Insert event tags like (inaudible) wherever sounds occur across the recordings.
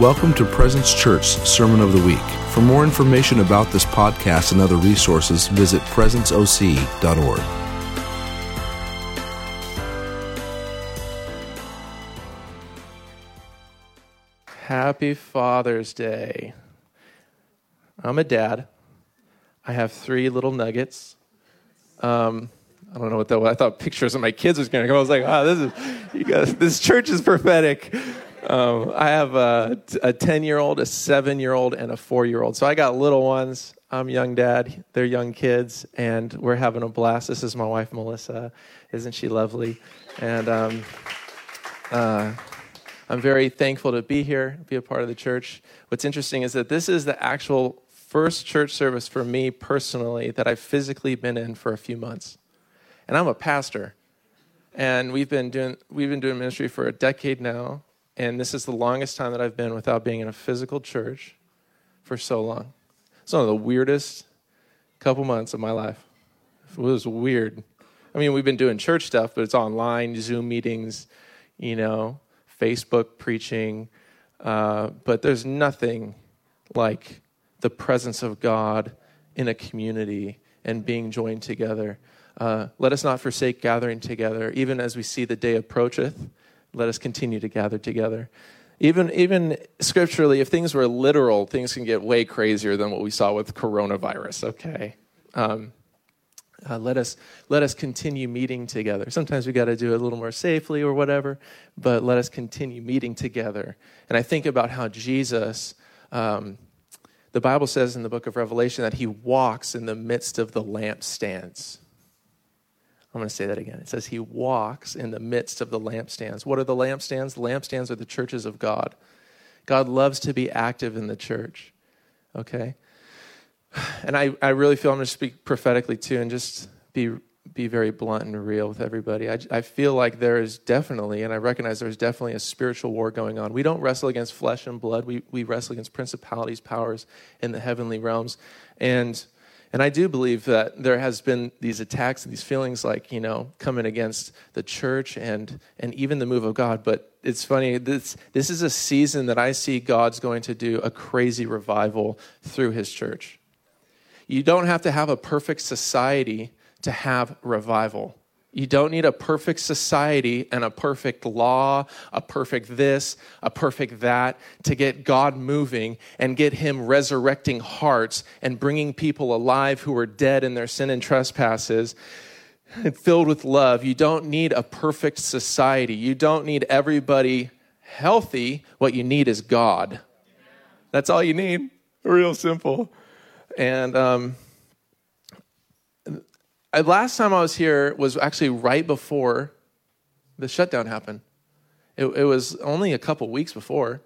Welcome to Presence Church Sermon of the Week. For more information about this podcast and other resources, visit presenceoc.org. Happy Father's Day. I'm a dad. I have three little nuggets. Um, I don't know what that was. I thought pictures of my kids was going to come. I was like, wow, this is, guys, this church is prophetic. Um, I have a, a 10 year old, a seven year old, and a four year old. So I got little ones. I'm young dad. They're young kids, and we're having a blast. This is my wife, Melissa. Isn't she lovely? And um, uh, I'm very thankful to be here, be a part of the church. What's interesting is that this is the actual first church service for me personally that I've physically been in for a few months. And I'm a pastor. And we've been doing we've been doing ministry for a decade now, and this is the longest time that I've been without being in a physical church for so long. It's one of the weirdest couple months of my life. It was weird. I mean, we've been doing church stuff, but it's online, Zoom meetings, you know, Facebook preaching. Uh, but there's nothing like the presence of God in a community and being joined together. Uh, let us not forsake gathering together, even as we see the day approacheth. Let us continue to gather together. Even, even scripturally, if things were literal, things can get way crazier than what we saw with coronavirus, okay? Um, uh, let us let us continue meeting together. Sometimes we got to do it a little more safely or whatever, but let us continue meeting together. And I think about how Jesus, um, the Bible says in the book of Revelation that he walks in the midst of the lampstands. I'm going to say that again. It says he walks in the midst of the lampstands. What are the lampstands? The lampstands are the churches of God. God loves to be active in the church. Okay? And I, I really feel I'm going to speak prophetically too and just be, be very blunt and real with everybody. I, I feel like there is definitely, and I recognize there's definitely a spiritual war going on. We don't wrestle against flesh and blood, we, we wrestle against principalities, powers in the heavenly realms. And and I do believe that there has been these attacks and these feelings like, you know, coming against the church and, and even the move of God. But it's funny, this, this is a season that I see God's going to do a crazy revival through his church. You don't have to have a perfect society to have revival. You don't need a perfect society and a perfect law, a perfect this, a perfect that to get God moving and get Him resurrecting hearts and bringing people alive who are dead in their sin and trespasses and filled with love. You don't need a perfect society. You don't need everybody healthy. What you need is God. That's all you need. Real simple. And um, last time I was here was actually right before the shutdown happened. It, it was only a couple weeks before.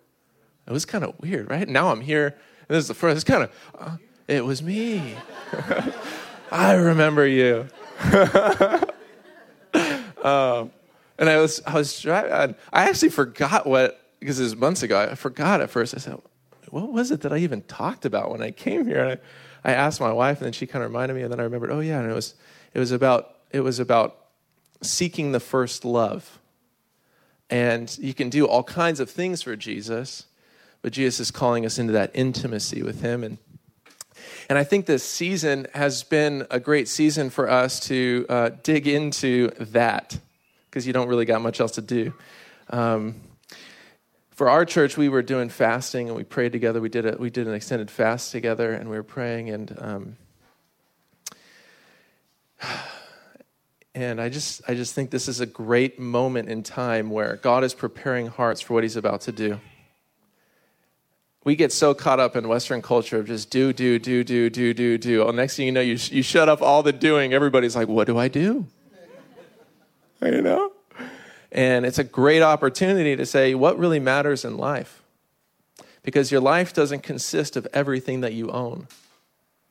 It was kind of weird, right? Now I'm here, and this is the first. It's kind of, uh, it was me. (laughs) I remember you. (laughs) um, and I was, I was driving. I actually forgot what because it was months ago. I forgot at first. I said, what was it that I even talked about when I came here? And I, I asked my wife, and then she kind of reminded me, and then I remembered, oh, yeah, and it was, it was about, it was about seeking the first love. And you can do all kinds of things for Jesus, but Jesus is calling us into that intimacy with Him. And, and I think this season has been a great season for us to uh, dig into that because you don't really got much else to do. Um, for our church, we were doing fasting and we prayed together. We did a, we did an extended fast together and we were praying and um, (sighs) and I just I just think this is a great moment in time where God is preparing hearts for what He's about to do. We get so caught up in Western culture of just do, do, do, do, do, do, do. Well, next thing you know, you, you shut up all the doing. Everybody's like, what do I do? You know? And it's a great opportunity to say what really matters in life. Because your life doesn't consist of everything that you own.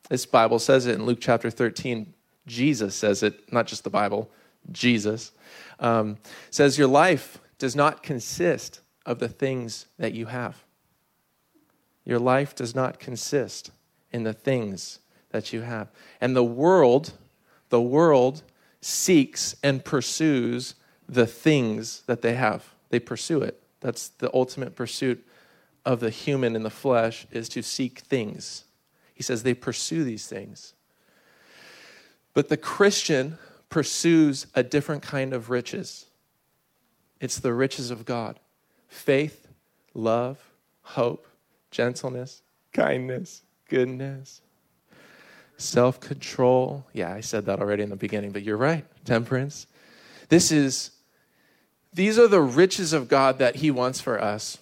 This Bible says it in Luke chapter 13. Jesus says it, not just the Bible, Jesus. Um, says your life does not consist of the things that you have. Your life does not consist in the things that you have. And the world, the world seeks and pursues the things that they have. They pursue it. That's the ultimate pursuit of the human in the flesh is to seek things. He says they pursue these things. But the Christian pursues a different kind of riches. It's the riches of God faith, love, hope, gentleness, kindness, goodness, self control. Yeah, I said that already in the beginning, but you're right. Temperance. This is, these are the riches of God that He wants for us.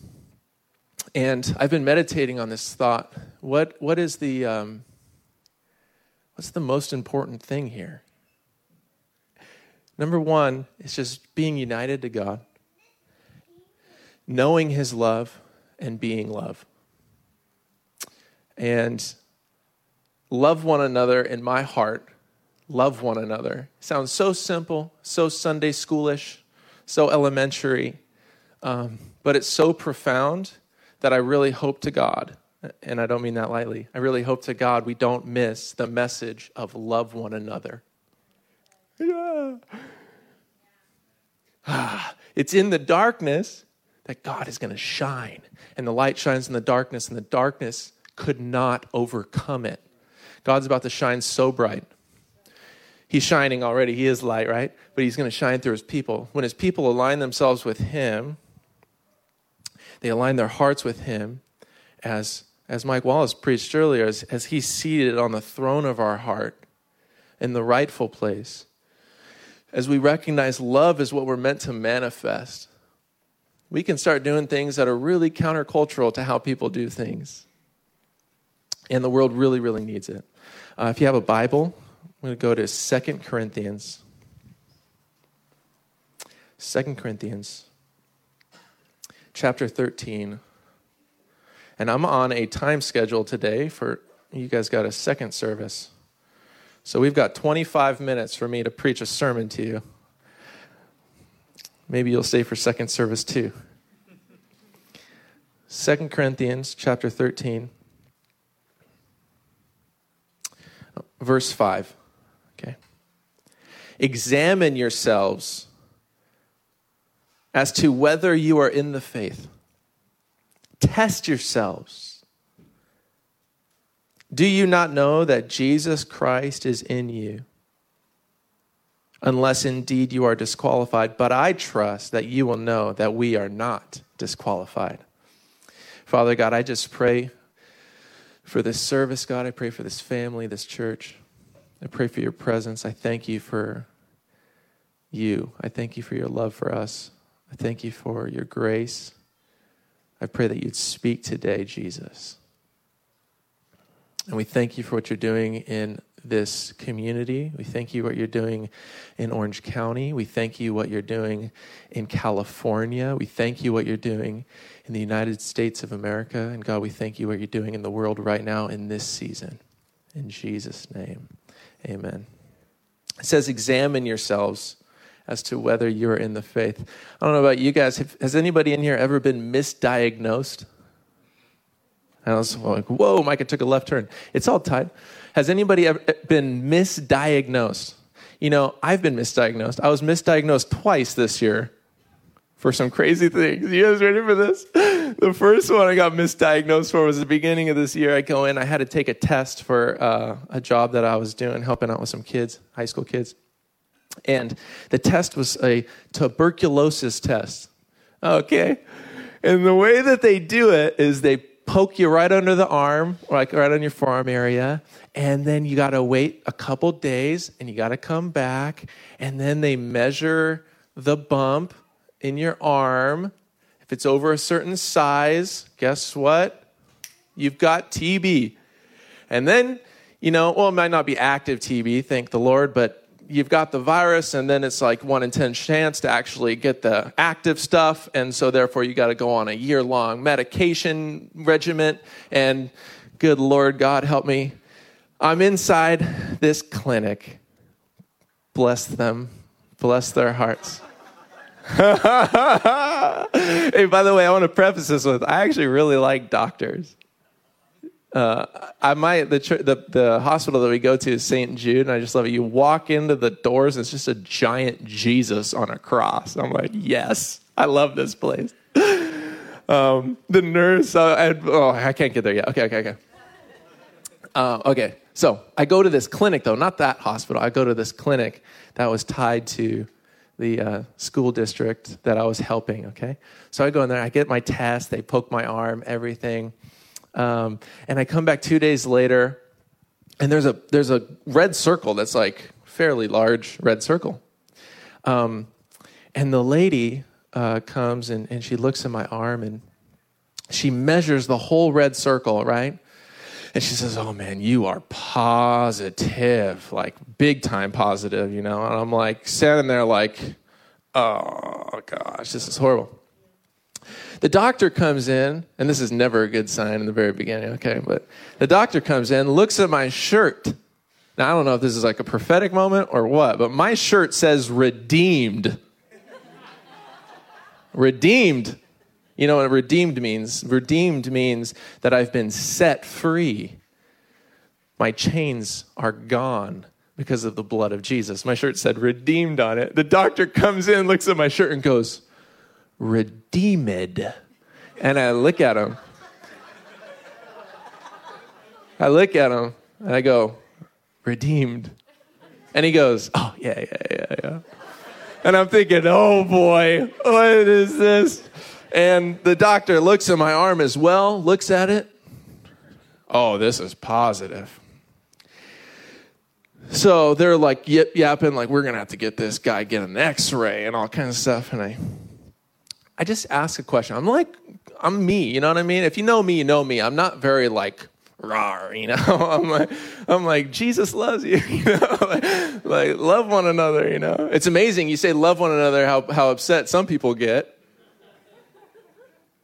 And I've been meditating on this thought. What, what is the, um, what's the most important thing here? Number one is just being united to God, knowing His love, and being love. And love one another in my heart. Love one another. Sounds so simple, so Sunday schoolish, so elementary, um, but it's so profound that I really hope to God, and I don't mean that lightly, I really hope to God we don't miss the message of love one another. Yeah. Ah, (sighs) it's in the darkness that God is going to shine, and the light shines in the darkness, and the darkness could not overcome it. God's about to shine so bright. He's shining already. He is light, right? But he's going to shine through his people. When his people align themselves with him, they align their hearts with him as as Mike Wallace preached earlier, as, as he's seated on the throne of our heart in the rightful place, as we recognize love is what we're meant to manifest, we can start doing things that are really countercultural to how people do things. And the world really, really needs it. Uh, if you have a Bible, I'm going to go to Second Corinthians. Second Corinthians chapter 13. And I'm on a time schedule today for you guys got a second service. So we've got 25 minutes for me to preach a sermon to you. Maybe you'll stay for second service too. Second Corinthians chapter 13 verse 5. Okay. Examine yourselves as to whether you are in the faith. Test yourselves. Do you not know that Jesus Christ is in you? Unless indeed you are disqualified, but I trust that you will know that we are not disqualified. Father God, I just pray for this service, God. I pray for this family, this church. I pray for your presence. I thank you for you. I thank you for your love for us. I thank you for your grace. I pray that you'd speak today, Jesus. And we thank you for what you're doing in this community. We thank you what you're doing in Orange County. We thank you what you're doing in California. We thank you what you're doing in the United States of America. And God, we thank you what you're doing in the world right now in this season. In Jesus' name, amen. It says, Examine yourselves as to whether you're in the faith. I don't know about you guys. Has anybody in here ever been misdiagnosed? And I was like, whoa, Micah took a left turn. It's all tied. Has anybody ever eh, been misdiagnosed? You know, I've been misdiagnosed. I was misdiagnosed twice this year for some crazy things. You guys ready for this? The first one I got misdiagnosed for was the beginning of this year. I go in, I had to take a test for uh, a job that I was doing, helping out with some kids, high school kids. And the test was a tuberculosis test. Okay. And the way that they do it is they poke you right under the arm, like right on your forearm area, and then you got to wait a couple days and you got to come back, and then they measure the bump in your arm. If it's over a certain size, guess what? You've got TB. And then, you know, well, it might not be active TB, thank the Lord, but you've got the virus, and then it's like one in 10 chance to actually get the active stuff. And so, therefore, you got to go on a year long medication regimen. And good Lord, God help me. I'm inside this clinic. Bless them, bless their hearts. (laughs) hey, by the way, I want to preface this with I actually really like doctors. Uh, I might the, the the hospital that we go to is St. Jude, and I just love it. You walk into the doors, and it's just a giant Jesus on a cross. I'm like, yes, I love this place. Um, the nurse, uh, I, oh, I can't get there yet. Okay, okay, okay. Uh, okay, so I go to this clinic, though, not that hospital. I go to this clinic that was tied to the uh, school district that I was helping, okay? So I go in there, I get my test, they poke my arm, everything. Um, and I come back two days later, and there's a, there's a red circle that's like fairly large red circle. Um, and the lady uh, comes and, and she looks at my arm and she measures the whole red circle, right? And she says, Oh man, you are positive, like big time positive, you know? And I'm like standing there, like, Oh gosh, this is horrible. The doctor comes in, and this is never a good sign in the very beginning, okay? But the doctor comes in, looks at my shirt. Now, I don't know if this is like a prophetic moment or what, but my shirt says redeemed. redeemed. You know what redeemed means? Redeemed means that I've been set free. My chains are gone because of the blood of Jesus. My shirt said redeemed on it. The doctor comes in, looks at my shirt, and goes, Redeemed. And I look at him. I look at him and I go, Redeemed. And he goes, Oh, yeah, yeah, yeah, yeah. And I'm thinking, Oh boy, what is this? And the doctor looks at my arm as well, looks at it. Oh, this is positive. So they're like yip yapping, like we're gonna have to get this guy get an X-ray and all kinds of stuff. And I, I just ask a question. I'm like, I'm me, you know what I mean? If you know me, you know me. I'm not very like rar, you know. (laughs) I'm like, I'm like Jesus loves you, (laughs) you know. like, like love one another, you know. It's amazing. You say love one another, how how upset some people get.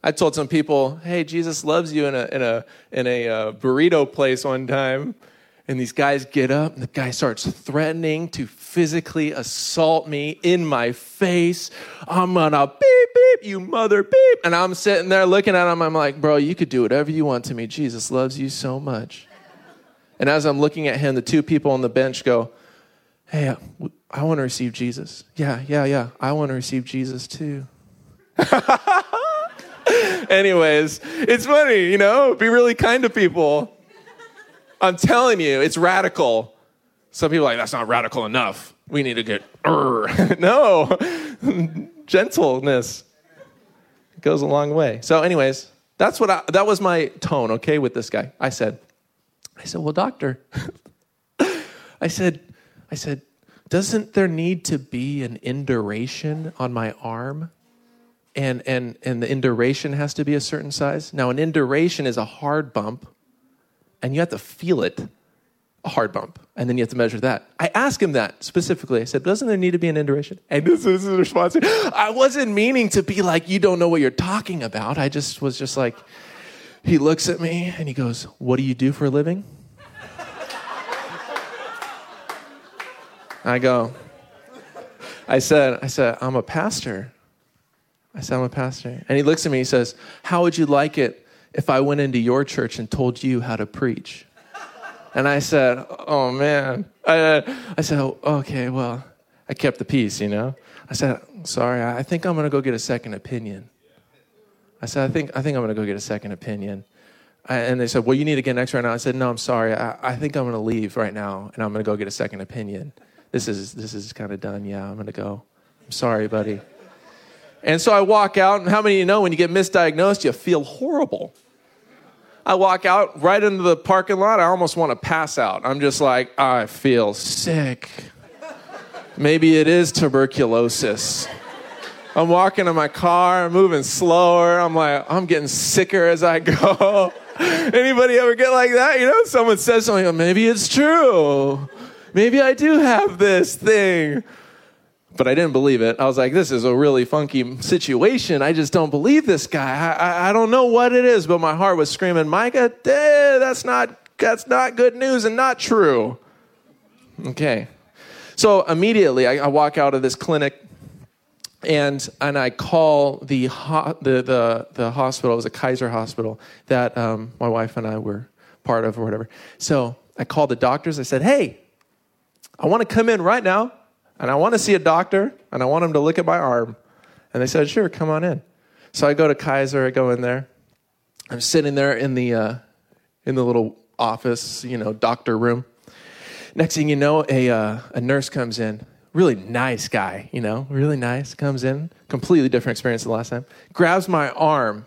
I told some people, "Hey, Jesus loves you" in a in a in a uh, burrito place one time, and these guys get up, and the guy starts threatening to physically assault me in my face. I'm gonna beep beep, you mother beep, and I'm sitting there looking at him. I'm like, "Bro, you could do whatever you want to me. Jesus loves you so much." And as I'm looking at him, the two people on the bench go, "Hey, I, I want to receive Jesus." Yeah, yeah, yeah. I want to receive Jesus too. (laughs) Anyways, it's funny, you know, be really kind to people. I'm telling you, it's radical. Some people are like, that's not radical enough. We need to get, (laughs) no, (laughs) gentleness it goes a long way. So, anyways, that's what I, that was my tone, okay, with this guy. I said, I said, well, doctor, (laughs) I said, I said, doesn't there need to be an induration on my arm? And and and the induration has to be a certain size. Now, an induration is a hard bump, and you have to feel it, a hard bump, and then you have to measure that. I asked him that specifically. I said, "Doesn't there need to be an induration?" And this is his response. I wasn't meaning to be like, "You don't know what you're talking about." I just was just like, he looks at me and he goes, "What do you do for a living?" I go. I said, I said, I'm a pastor. I said, I'm a pastor. And he looks at me, and he says, How would you like it if I went into your church and told you how to preach? And I said, Oh man. I, I said, oh, Okay, well, I kept the peace, you know? I said, Sorry, I think I'm going to go get a second opinion. I said, I think, I think I'm going to go get a second opinion. I, and they said, Well, you need to get an x ray now. I said, No, I'm sorry. I, I think I'm going to leave right now and I'm going to go get a second opinion. This is, this is kind of done. Yeah, I'm going to go. I'm sorry, buddy. And so I walk out, and how many of you know when you get misdiagnosed, you feel horrible? I walk out right into the parking lot. I almost want to pass out. I'm just like, I feel sick. Maybe it is tuberculosis. I'm walking in my car, moving slower. I'm like, I'm getting sicker as I go. (laughs) Anybody ever get like that? You know, someone says something, maybe it's true. Maybe I do have this thing but I didn't believe it. I was like, this is a really funky situation. I just don't believe this guy. I, I, I don't know what it is, but my heart was screaming, Micah, eh, that's not that's not good news and not true. Okay. So immediately I, I walk out of this clinic and and I call the ho- the, the the hospital. It was a Kaiser hospital that um, my wife and I were part of, or whatever. So I called the doctors. I said, "Hey, I want to come in right now and I want to see a doctor and I want him to look at my arm. And they said, sure, come on in. So I go to Kaiser, I go in there. I'm sitting there in the, uh, in the little office, you know, doctor room. Next thing you know, a, uh, a nurse comes in. Really nice guy, you know, really nice. Comes in, completely different experience than the last time. Grabs my arm,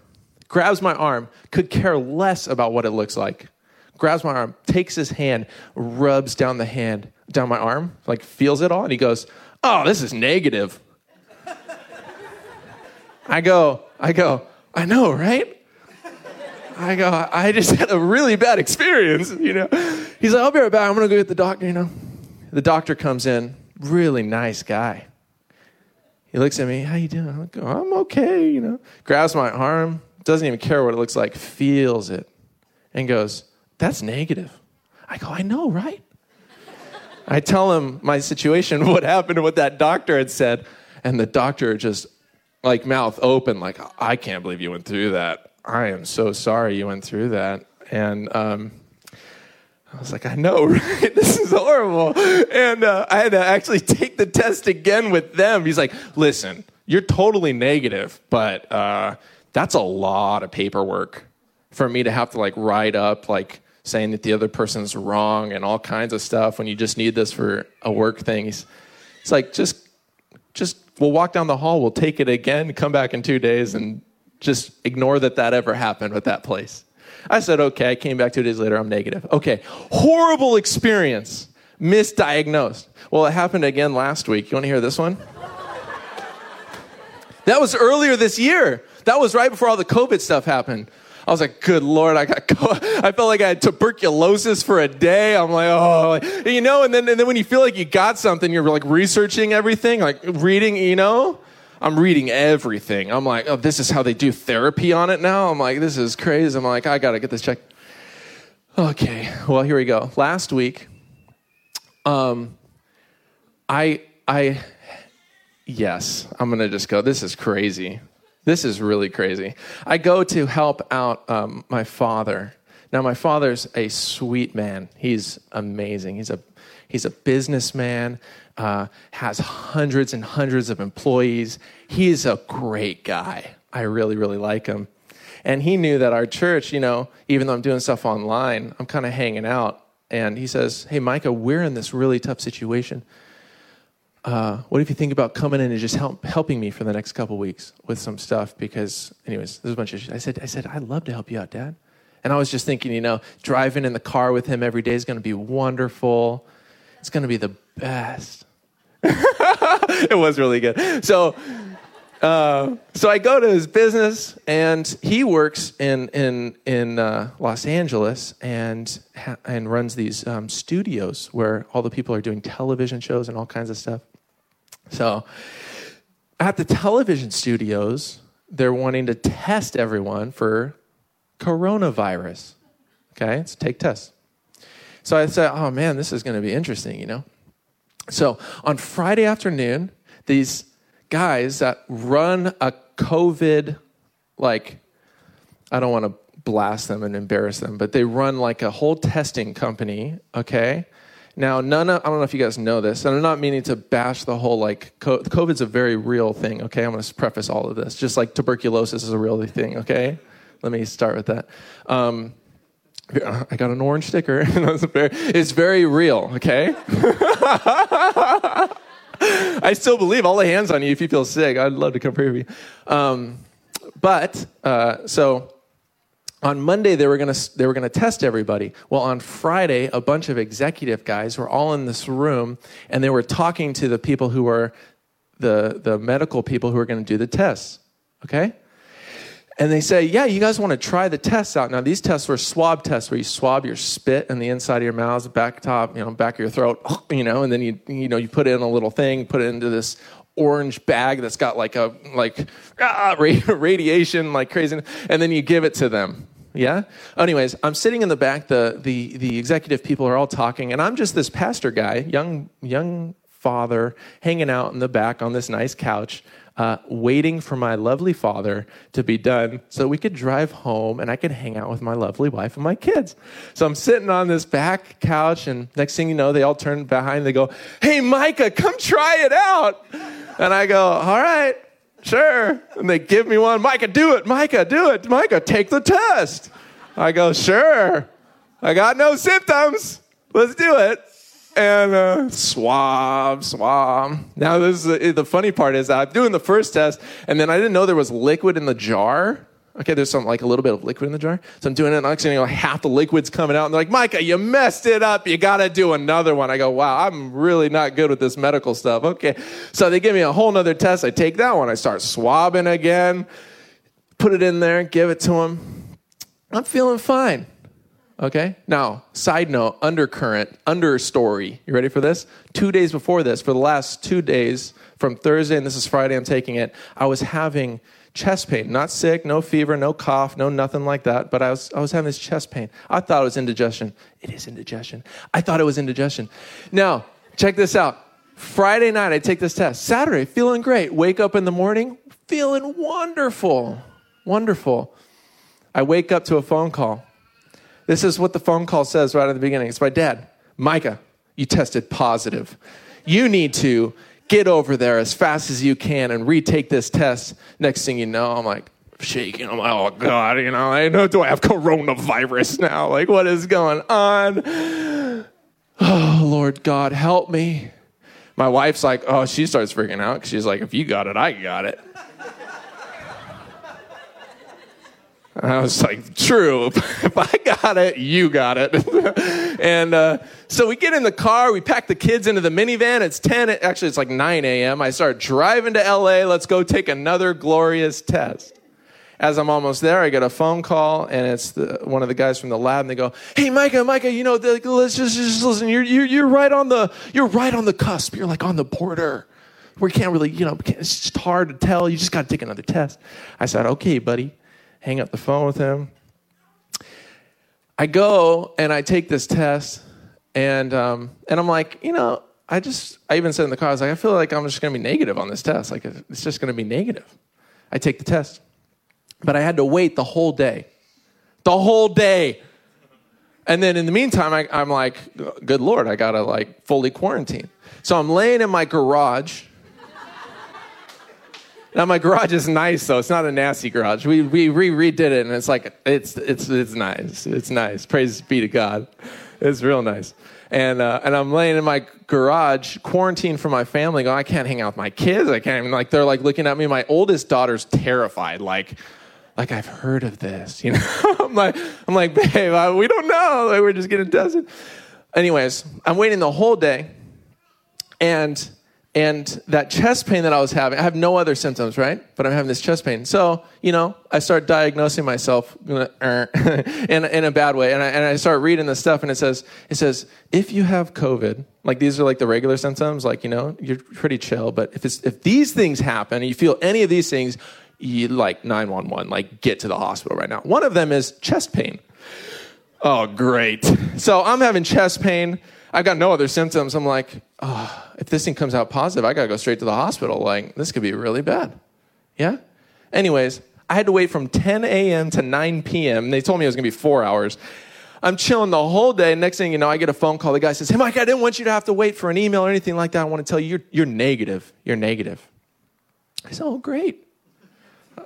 grabs my arm, could care less about what it looks like. Grabs my arm, takes his hand, rubs down the hand, down my arm, like feels it all, and he goes, Oh, this is negative. I go, I go, I know, right? I go, I just had a really bad experience, you know. He's like, I'll be right back. I'm gonna go get the doctor, you know. The doctor comes in, really nice guy. He looks at me, how you doing? I go, I'm okay, you know. Grabs my arm, doesn't even care what it looks like, feels it, and goes, That's negative. I go, I know, right? I tell him my situation, (laughs) what happened, what that doctor had said, and the doctor just like mouth open, like, I can't believe you went through that. I am so sorry you went through that. And um, I was like, I know, (laughs) right? This is horrible. And uh, I had to actually take the test again with them. He's like, listen, you're totally negative, but uh, that's a lot of paperwork for me to have to like write up, like saying that the other person's wrong and all kinds of stuff when you just need this for a work thing. He's, it's like, just, just, we'll walk down the hall, we'll take it again, come back in two days and just ignore that that ever happened with that place. I said, okay. I came back two days later. I'm negative. Okay. Horrible experience. Misdiagnosed. Well, it happened again last week. You want to hear this one? that was earlier this year. That was right before all the COVID stuff happened. I was like, good Lord, I got, (laughs) I felt like I had tuberculosis for a day. I'm like, oh, you know, and then, and then when you feel like you got something, you're like researching everything, like reading, you know, I'm reading everything. I'm like, oh, this is how they do therapy on it now. I'm like, this is crazy. I'm like, I got to get this checked. Okay, well, here we go. Last week, um, I, I, yes, I'm going to just go, this is crazy. This is really crazy. I go to help out um, my father. Now, my father's a sweet man. He's amazing. He's a, he's a businessman uh, has hundreds and hundreds of employees. He's a great guy. I really, really like him. And he knew that our church, you know, even though I'm doing stuff online, I'm kind of hanging out. And he says, Hey, Micah, we're in this really tough situation. Uh, what if you think about coming in and just help, helping me for the next couple weeks with some stuff? Because, anyways, there's a bunch of. I said, I said, I'd love to help you out, Dad. And I was just thinking, you know, driving in the car with him every day is going to be wonderful. It's going to be the best. (laughs) it was really good. So, uh, so I go to his business, and he works in in in uh, Los Angeles and ha- and runs these um, studios where all the people are doing television shows and all kinds of stuff. So, at the television studios, they're wanting to test everyone for coronavirus. Okay, so take tests. So I said, "Oh man, this is going to be interesting," you know. So on Friday afternoon, these guys that run a COVID, like, I don't want to blast them and embarrass them, but they run like a whole testing company, okay? Now, none of, I don't know if you guys know this, and I'm not meaning to bash the whole, like, COVID's a very real thing, okay? I'm going to preface all of this, just like tuberculosis is a real thing, okay? Let me start with that. Um, I got an orange sticker. (laughs) it's very real, okay? (laughs) I still believe. I'll lay hands on you if you feel sick. I'd love to come pray for you. Um, but uh, so on Monday they were gonna they were gonna test everybody. Well, on Friday, a bunch of executive guys were all in this room and they were talking to the people who were the the medical people who were going to do the tests. Okay and they say, Yeah, you guys want to try the tests out. Now, these tests were swab tests where you swab your spit in the inside of your mouth, back top, you know, back of your throat, (laughs) you know, and then you, you know, you put in a little thing, put it into this orange bag that's got like a, like, (laughs) ah, radiation, like crazy, and then you give it to them. Yeah? Anyways, I'm sitting in the back, the, the, the executive people are all talking, and I'm just this pastor guy, young, young father, hanging out in the back on this nice couch uh, waiting for my lovely father to be done so we could drive home and I could hang out with my lovely wife and my kids. So I'm sitting on this back couch, and next thing you know, they all turn behind. They go, Hey, Micah, come try it out. And I go, All right. Sure. And they give me one. Micah, do it. Micah, do it. Micah, take the test. I go, Sure. I got no symptoms. Let's do it. And uh, swab, swab. Now, this is, the funny part is I'm doing the first test, and then I didn't know there was liquid in the jar. Okay, there's some like a little bit of liquid in the jar. So I'm doing it, and next thing you know, half the liquid's coming out. And they're like, Micah, you messed it up. You got to do another one. I go, wow, I'm really not good with this medical stuff. Okay. So they give me a whole nother test. I take that one. I start swabbing again, put it in there, give it to them. I'm feeling fine. Okay. Now, side note, undercurrent, understory. You ready for this? Two days before this, for the last two days, from Thursday, and this is Friday, I'm taking it, I was having chest pain. Not sick, no fever, no cough, no nothing like that, but I was, I was having this chest pain. I thought it was indigestion. It is indigestion. I thought it was indigestion. Now, check this out. Friday night, I take this test. Saturday, feeling great. Wake up in the morning, feeling wonderful. Wonderful. I wake up to a phone call. This is what the phone call says right at the beginning. It's my dad. Micah, you tested positive. You need to get over there as fast as you can and retake this test. Next thing you know, I'm like shaking. I'm like, oh God, you know, I know, do I have coronavirus now? Like, what is going on? (sighs) Oh, Lord God, help me. My wife's like, oh, she starts freaking out. because She's like, if you got it, I got it. I was like, true. (laughs) If I got it, you got it. (laughs) and uh, so we get in the car, we pack the kids into the minivan. It's 10, actually, it's like 9 a.m. I start driving to LA. Let's go take another glorious test. As I'm almost there, I get a phone call, and it's the, one of the guys from the lab, and they go, "Hey, Micah, Micah, you know, the, let's just, just listen. You're, you're, you're right on the, you're right on the cusp. You're like on the border, you can't really, you know, it's just hard to tell. You just got to take another test." I said, "Okay, buddy." Hang up the phone with him. I go and I take this test, and um, and I'm like, you know, I just I even said in the car, I was like, I feel like I'm just going to be negative on this test. Like it's just going to be negative. I take the test, but I had to wait the whole day, the whole day. And then in the meantime, I, I'm like, good Lord, I gotta like fully quarantine. So I'm laying in my garage now my garage is nice though. It's not a nasty garage. We we re redid it and it's like it's it's it's nice. It's nice. Praise be to God. It's real nice. And uh, and I'm laying in my garage, quarantined from my family. Going, I can't hang out with my kids. I can't even like they're like looking at me. My oldest daughter's terrified. Like like I've heard of this. (laughs) You know. I'm like I'm like babe, I, we don't know. Like we're just getting tested. Anyways, I'm waiting the whole day, and and that chest pain that I was having, I have no other symptoms, right? But I'm having this chest pain. So, you know, I start diagnosing myself (laughs) in, in a bad way. And I, and I start reading this stuff and it says, it says, if you have COVID, like these are like the regular symptoms, like, you know, you're pretty chill. But if it's, if these things happen and you feel any of these things, you like 911, like get to the hospital right now. One of them is chest pain. Oh, great. So I'm having chest pain. I've got no other symptoms. I'm like, oh, if this thing comes out positive, I got to go straight to the hospital. Like, this could be really bad. Yeah? Anyways, I had to wait from 10 a.m. to 9 p.m. They told me it was going to be four hours. I'm chilling the whole day. Next thing you know, I get a phone call. The guy says, Hey, Mike, I didn't want you to have to wait for an email or anything like that. I want to tell you, you're, you're negative. You're negative. I said, Oh, great.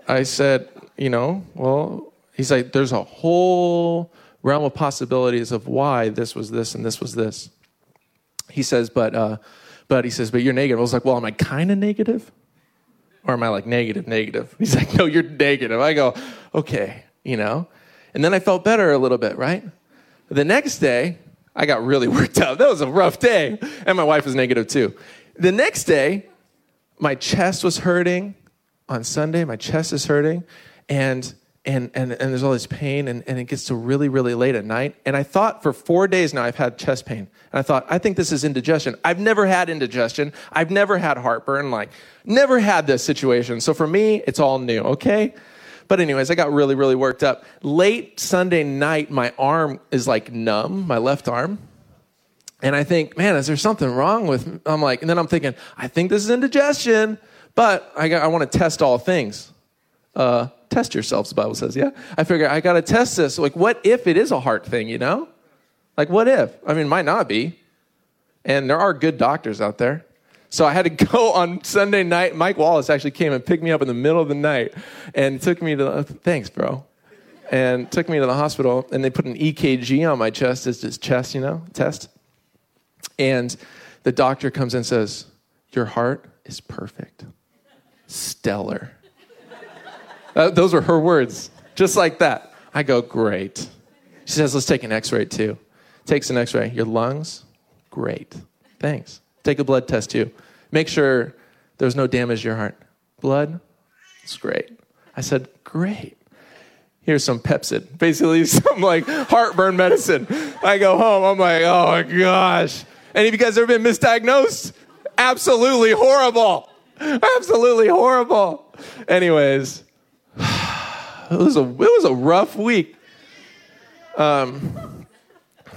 I said, You know, well, he's like, There's a whole realm of possibilities of why this was this and this was this. He says, but uh, but he says, but you're negative. I was like, well, am I kind of negative? Or am I like negative, negative? (laughs) He's like, no, you're negative. I go, okay, you know? And then I felt better a little bit, right? The next day, I got really (laughs) worked up. That was a rough day. And my wife was negative too. The next day, my chest was hurting. On Sunday, my chest is hurting. And and, and, and there's all this pain and, and it gets to really, really late at night. And I thought for four days now I've had chest pain. And I thought, I think this is indigestion. I've never had indigestion. I've never had heartburn, like never had this situation. So for me, it's all new, okay? But anyways, I got really, really worked up. Late Sunday night, my arm is like numb, my left arm. And I think, man, is there something wrong with, I'm like, and then I'm thinking, I think this is indigestion, but I, got, I want to test all things. Uh, test yourselves, the Bible says, yeah? I figure I got to test this. Like, what if it is a heart thing, you know? Like, what if? I mean, might not be. And there are good doctors out there. So I had to (laughs) go on Sunday night. Mike Wallace actually came and picked me up in the middle of the night and took me to, the, thanks, bro. And took me to the hospital and they put an EKG on my chest as his chest, you know, test. And the doctor comes and says, Your heart is perfect, stellar. Uh, those were her words, just like that. I go, Great. She says, Let's take an x ray too. Takes an x ray. Your lungs, great. Thanks. Take a blood test too. Make sure there's no damage to your heart. Blood, it's great. I said, Great. Here's some Pepcid, basically (laughs) some like heartburn medicine. I go home, I'm like, oh my gosh. Any of you guys ever been misdiagnosed? Absolutely horrible. Absolutely horrible. Anyways, (laughs) it was a it was a rough week. Um,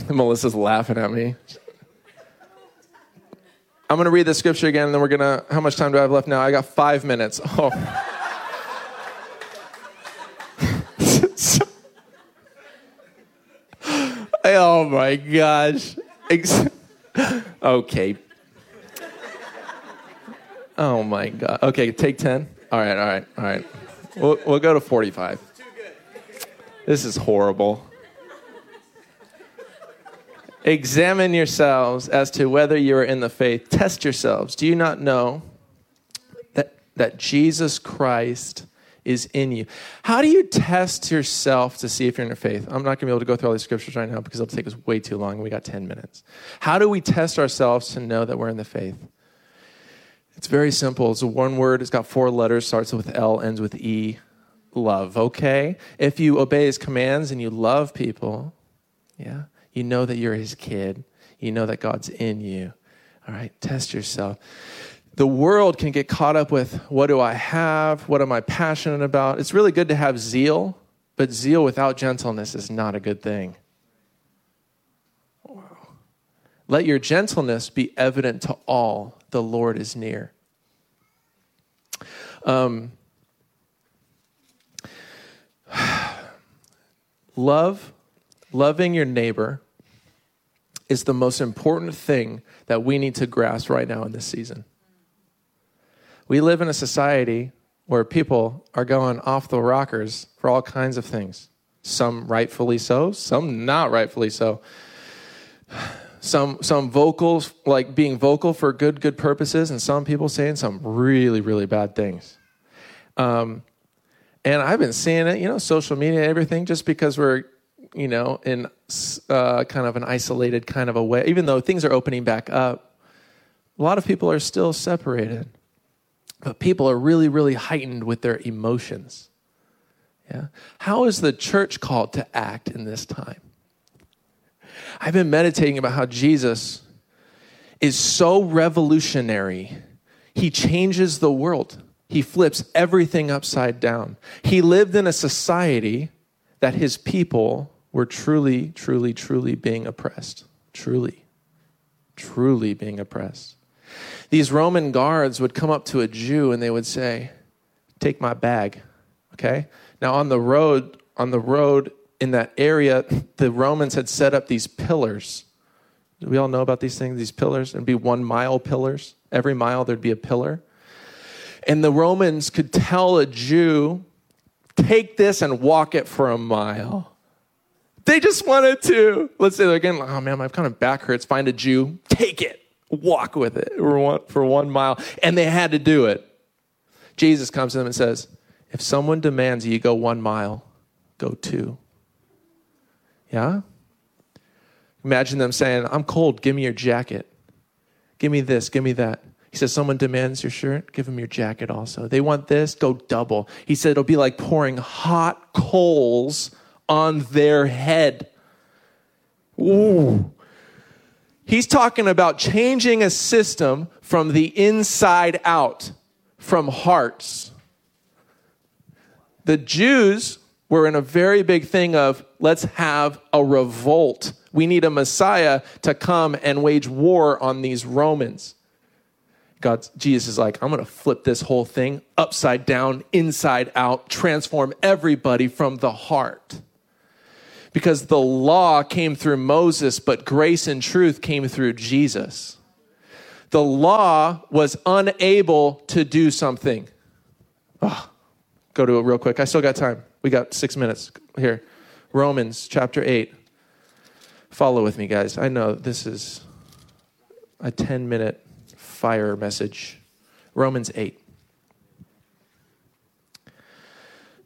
Melissa's laughing at me. I'm going to read the scripture again, and then we're going to. How much time do I have left now? I got five minutes. (laughs) Oh. (laughs) oh my gosh. okay. Oh my God. Okay, take 10. All right, all right, all right. We'll, we'll go to 45. This is horrible. Examine yourselves as to whether you are in the faith. Test yourselves. Do you not know that, that Jesus Christ is in you? How do you test yourself to see if you're in the faith? I'm not going to be able to go through all these scriptures right now because it'll take us way too long. We got 10 minutes. How do we test ourselves to know that we're in the faith? It's very simple. It's a one word. It's got four letters, starts with L, ends with E. Love, okay? If you obey his commands and you love people, yeah, you know that you're his kid. You know that God's in you. All right, test yourself. The world can get caught up with what do I have? What am I passionate about? It's really good to have zeal, but zeal without gentleness is not a good thing. Let your gentleness be evident to all. The Lord is near. Um, (sighs) love, loving your neighbor is the most important thing that we need to grasp right now in this season. We live in a society where people are going off the rockers for all kinds of things. Some rightfully so, some not rightfully so. (sighs) Some some vocals like being vocal for good good purposes, and some people saying some really really bad things. Um, and I've been seeing it, you know, social media, everything, just because we're you know, in uh, kind of an isolated kind of a way, even though things are opening back up, a lot of people are still separated. But people are really, really heightened with their emotions. Yeah. How is the church called to act in this time? I've been meditating about how Jesus is so revolutionary. He changes the world. He flips everything upside down. He lived in a society that his people were truly, truly, truly being oppressed. Truly, truly being oppressed. These Roman guards would come up to a Jew and they would say, Take my bag. Okay? Now on the road, on the road in that area, the Romans had set up these pillars. Do we all know about these things? These pillars? It'd be one mile pillars. Every mile there'd be a pillar. And the Romans could tell a Jew, take this and walk it for a mile. They just wanted to, let's say they're again, oh man, my kind of back hurts. Find a Jew, take it, walk with it for one, for one mile. And they had to do it. Jesus comes to them and says, if someone demands you go one mile, go two. Yeah? Imagine them saying, I'm cold, give me your jacket. Give me this, give me that. He says, Someone demands your shirt, give them your jacket also. They want this, go double. He said, It'll be like pouring hot coals on their head. Ooh. He's talking about changing a system from the inside out, from hearts. The Jews were in a very big thing of let's have a revolt. We need a Messiah to come and wage war on these Romans. God, Jesus is like, I'm going to flip this whole thing upside down, inside out, transform everybody from the heart because the law came through Moses, but grace and truth came through Jesus. the law was unable to do something. Oh, go to it real quick. I still got time. We got six minutes here. Romans chapter 8. Follow with me, guys. I know this is a 10 minute fire message. Romans 8.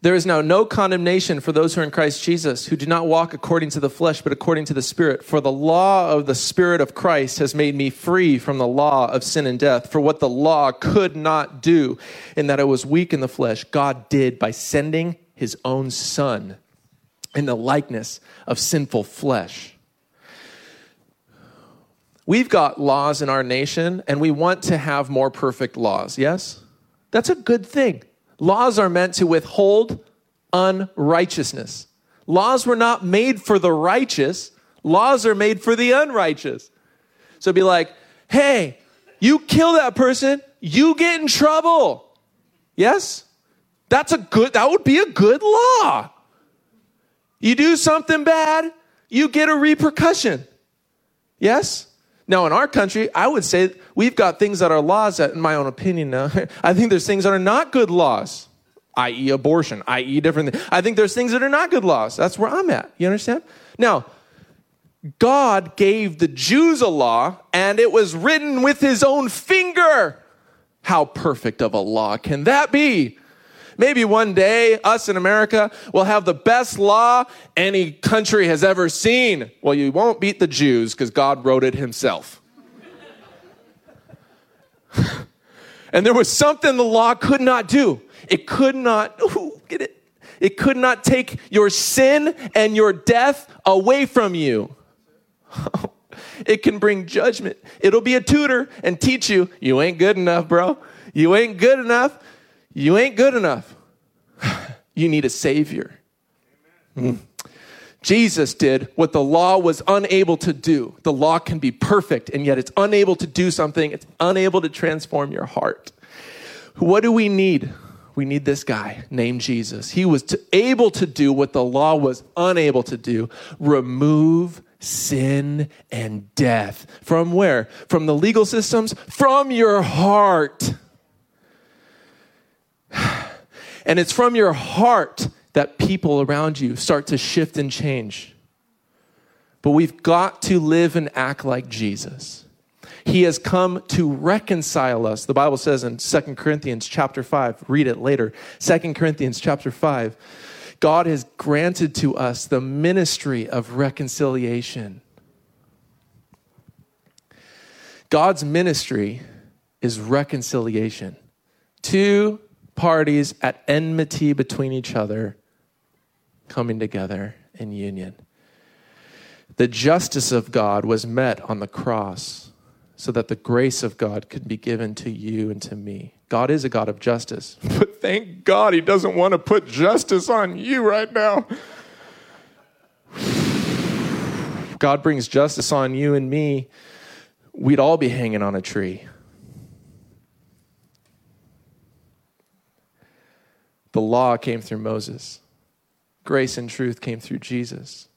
There is now no condemnation for those who are in Christ Jesus, who do not walk according to the flesh, but according to the Spirit. For the law of the Spirit of Christ has made me free from the law of sin and death. For what the law could not do, in that it was weak in the flesh, God did by sending his own Son in the likeness of sinful flesh. We've got laws in our nation, and we want to have more perfect laws, yes? That's a good thing. Laws are meant to withhold unrighteousness. Laws were not made for the righteous, laws are made for the unrighteous. So be like, hey, you kill that person, you get in trouble. Yes? That's a good, that would be a good law. You do something bad, you get a repercussion. Yes? Now, in our country, I would say we've got things that are laws that, in my own opinion, now, (laughs) I think there's things that are not good laws, i.e., abortion, i.e., different things. I think there's things that are not good laws. That's where I'm at. You understand? Now, God gave the Jews a law, and it was written with his own finger. How perfect of a law can that be? Maybe one day, us in America will have the best law any country has ever seen. Well, you won't beat the Jews because God wrote it himself. (laughs) and there was something the law could not do. It could not, ooh, get it? It could not take your sin and your death away from you. (laughs) it can bring judgment. It'll be a tutor and teach you, you ain't good enough, bro. You ain't good enough. You ain't good enough. (sighs) you need a Savior. Mm. Jesus did what the law was unable to do. The law can be perfect, and yet it's unable to do something, it's unable to transform your heart. What do we need? We need this guy named Jesus. He was to, able to do what the law was unable to do remove sin and death. From where? From the legal systems? From your heart. (sighs) And it's from your heart that people around you start to shift and change. But we've got to live and act like Jesus. He has come to reconcile us. The Bible says in 2 Corinthians chapter 5, read it later. 2 Corinthians chapter 5, God has granted to us the ministry of reconciliation. God's ministry is reconciliation. Two parties at enmity between each other coming together in union. The justice of God was met on the cross so that the grace of God could be given to you and to me. God is a God of justice, (laughs) but thank God He doesn't want to put justice on you right now. (sighs) God brings justice on you and me, we'd all be hanging on a tree. The law came through Moses, grace and truth came through Jesus.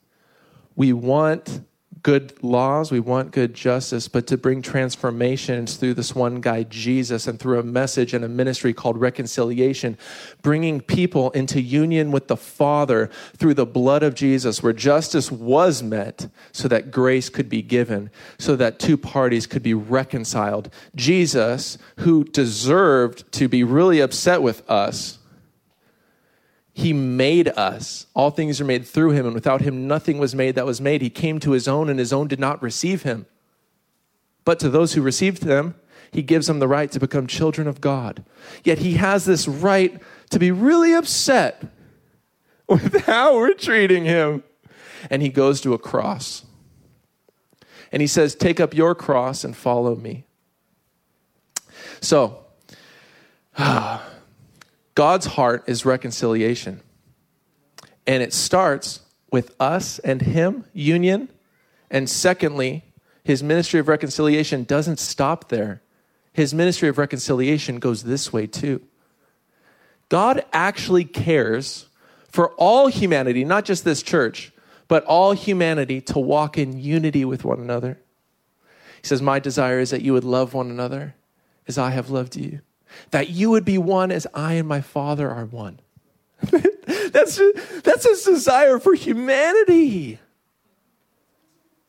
We want good laws, we want good justice, but to bring transformations through this one guy, Jesus, and through a message and a ministry called reconciliation, bringing people into union with the Father through the blood of Jesus, where justice was met so that grace could be given, so that two parties could be reconciled. Jesus, who deserved to be really upset with us, he made us. All things are made through him, and without him, nothing was made that was made. He came to his own, and his own did not receive him. But to those who received him, he gives them the right to become children of God. Yet he has this right to be really upset (laughs) with how we're treating him. And he goes to a cross. And he says, Take up your cross and follow me. So, (sighs) ah. God's heart is reconciliation. And it starts with us and Him, union. And secondly, His ministry of reconciliation doesn't stop there. His ministry of reconciliation goes this way too. God actually cares for all humanity, not just this church, but all humanity to walk in unity with one another. He says, My desire is that you would love one another as I have loved you, that you would be one as I and my Father are one. (laughs) that's, that's his desire for humanity.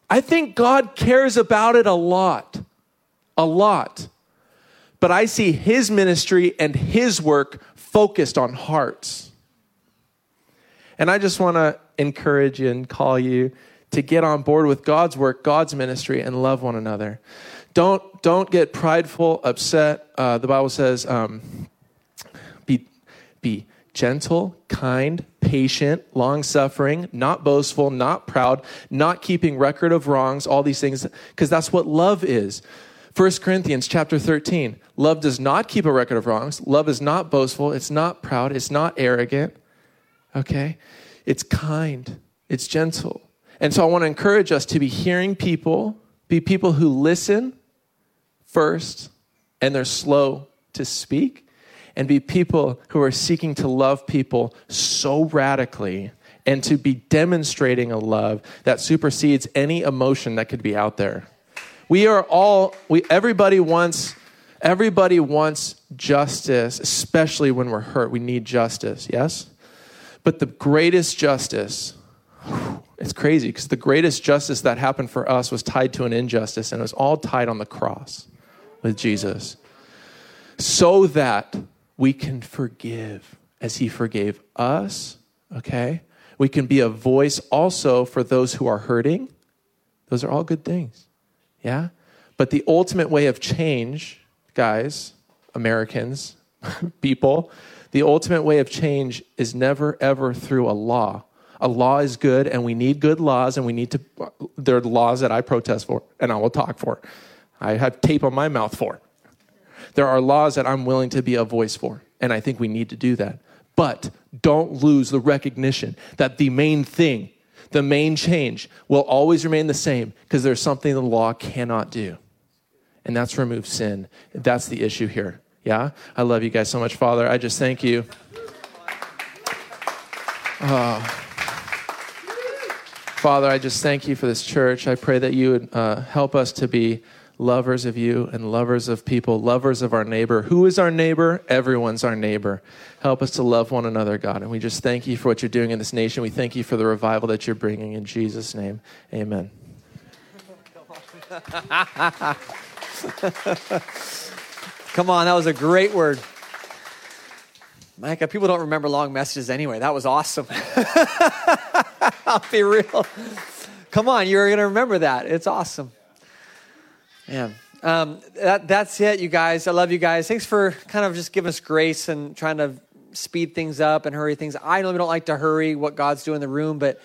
I think God cares about it a lot. A lot. But I see his ministry and his work focused on hearts. And I just want to encourage you and call you to get on board with God's work, God's ministry, and love one another. Don't, don't get prideful, upset. Uh, the Bible says, um, be, be gentle, kind, patient, long suffering, not boastful, not proud, not keeping record of wrongs, all these things, because that's what love is. 1 Corinthians chapter 13. Love does not keep a record of wrongs. Love is not boastful. It's not proud. It's not arrogant. Okay? It's kind. It's gentle. And so I want to encourage us to be hearing people, be people who listen first and they're slow to speak, and be people who are seeking to love people so radically and to be demonstrating a love that supersedes any emotion that could be out there. We are all, we, everybody wants, everybody wants justice, especially when we're hurt. We need justice, yes? But the greatest justice, it's crazy because the greatest justice that happened for us was tied to an injustice, and it was all tied on the cross with Jesus. So that we can forgive as he forgave us, okay? We can be a voice also for those who are hurting. Those are all good things. Yeah? But the ultimate way of change, guys, Americans, (laughs) people, the ultimate way of change is never ever through a law. A law is good and we need good laws and we need to there are laws that I protest for and I will talk for. I have tape on my mouth for. There are laws that I'm willing to be a voice for and I think we need to do that. But don't lose the recognition that the main thing the main change will always remain the same because there's something the law cannot do. And that's remove sin. That's the issue here. Yeah? I love you guys so much, Father. I just thank you. Uh, Father, I just thank you for this church. I pray that you would uh, help us to be lovers of you and lovers of people, lovers of our neighbor. Who is our neighbor? Everyone's our neighbor. Help us to love one another, God. And we just thank you for what you're doing in this nation. We thank you for the revival that you're bringing. In Jesus' name, amen. (laughs) Come on, that was a great word. Micah, people don't remember long messages anyway. That was awesome. (laughs) I'll be real. Come on, you're going to remember that. It's awesome. Yeah. Um, that, that's it, you guys. I love you guys. Thanks for kind of just giving us grace and trying to speed things up and hurry things. I normally don't like to hurry what God's doing in the room, but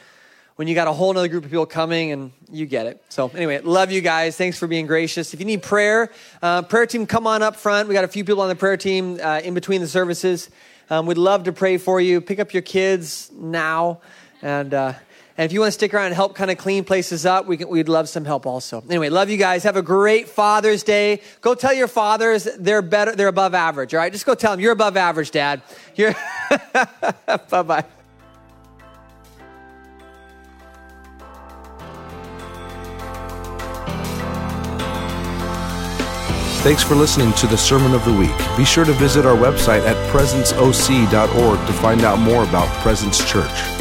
when you got a whole other group of people coming and you get it. So anyway, love you guys. Thanks for being gracious. If you need prayer, uh, prayer team, come on up front. We got a few people on the prayer team uh, in between the services. Um, we'd love to pray for you. Pick up your kids now and. Uh, and if you want to stick around and help kind of clean places up, we can, we'd love some help also. Anyway, love you guys. Have a great Father's Day. Go tell your fathers they're better, they're above average. All right, just go tell them you're above average, Dad. You're (laughs) bye bye. Thanks for listening to the Sermon of the Week. Be sure to visit our website at presenceoc.org to find out more about Presence Church.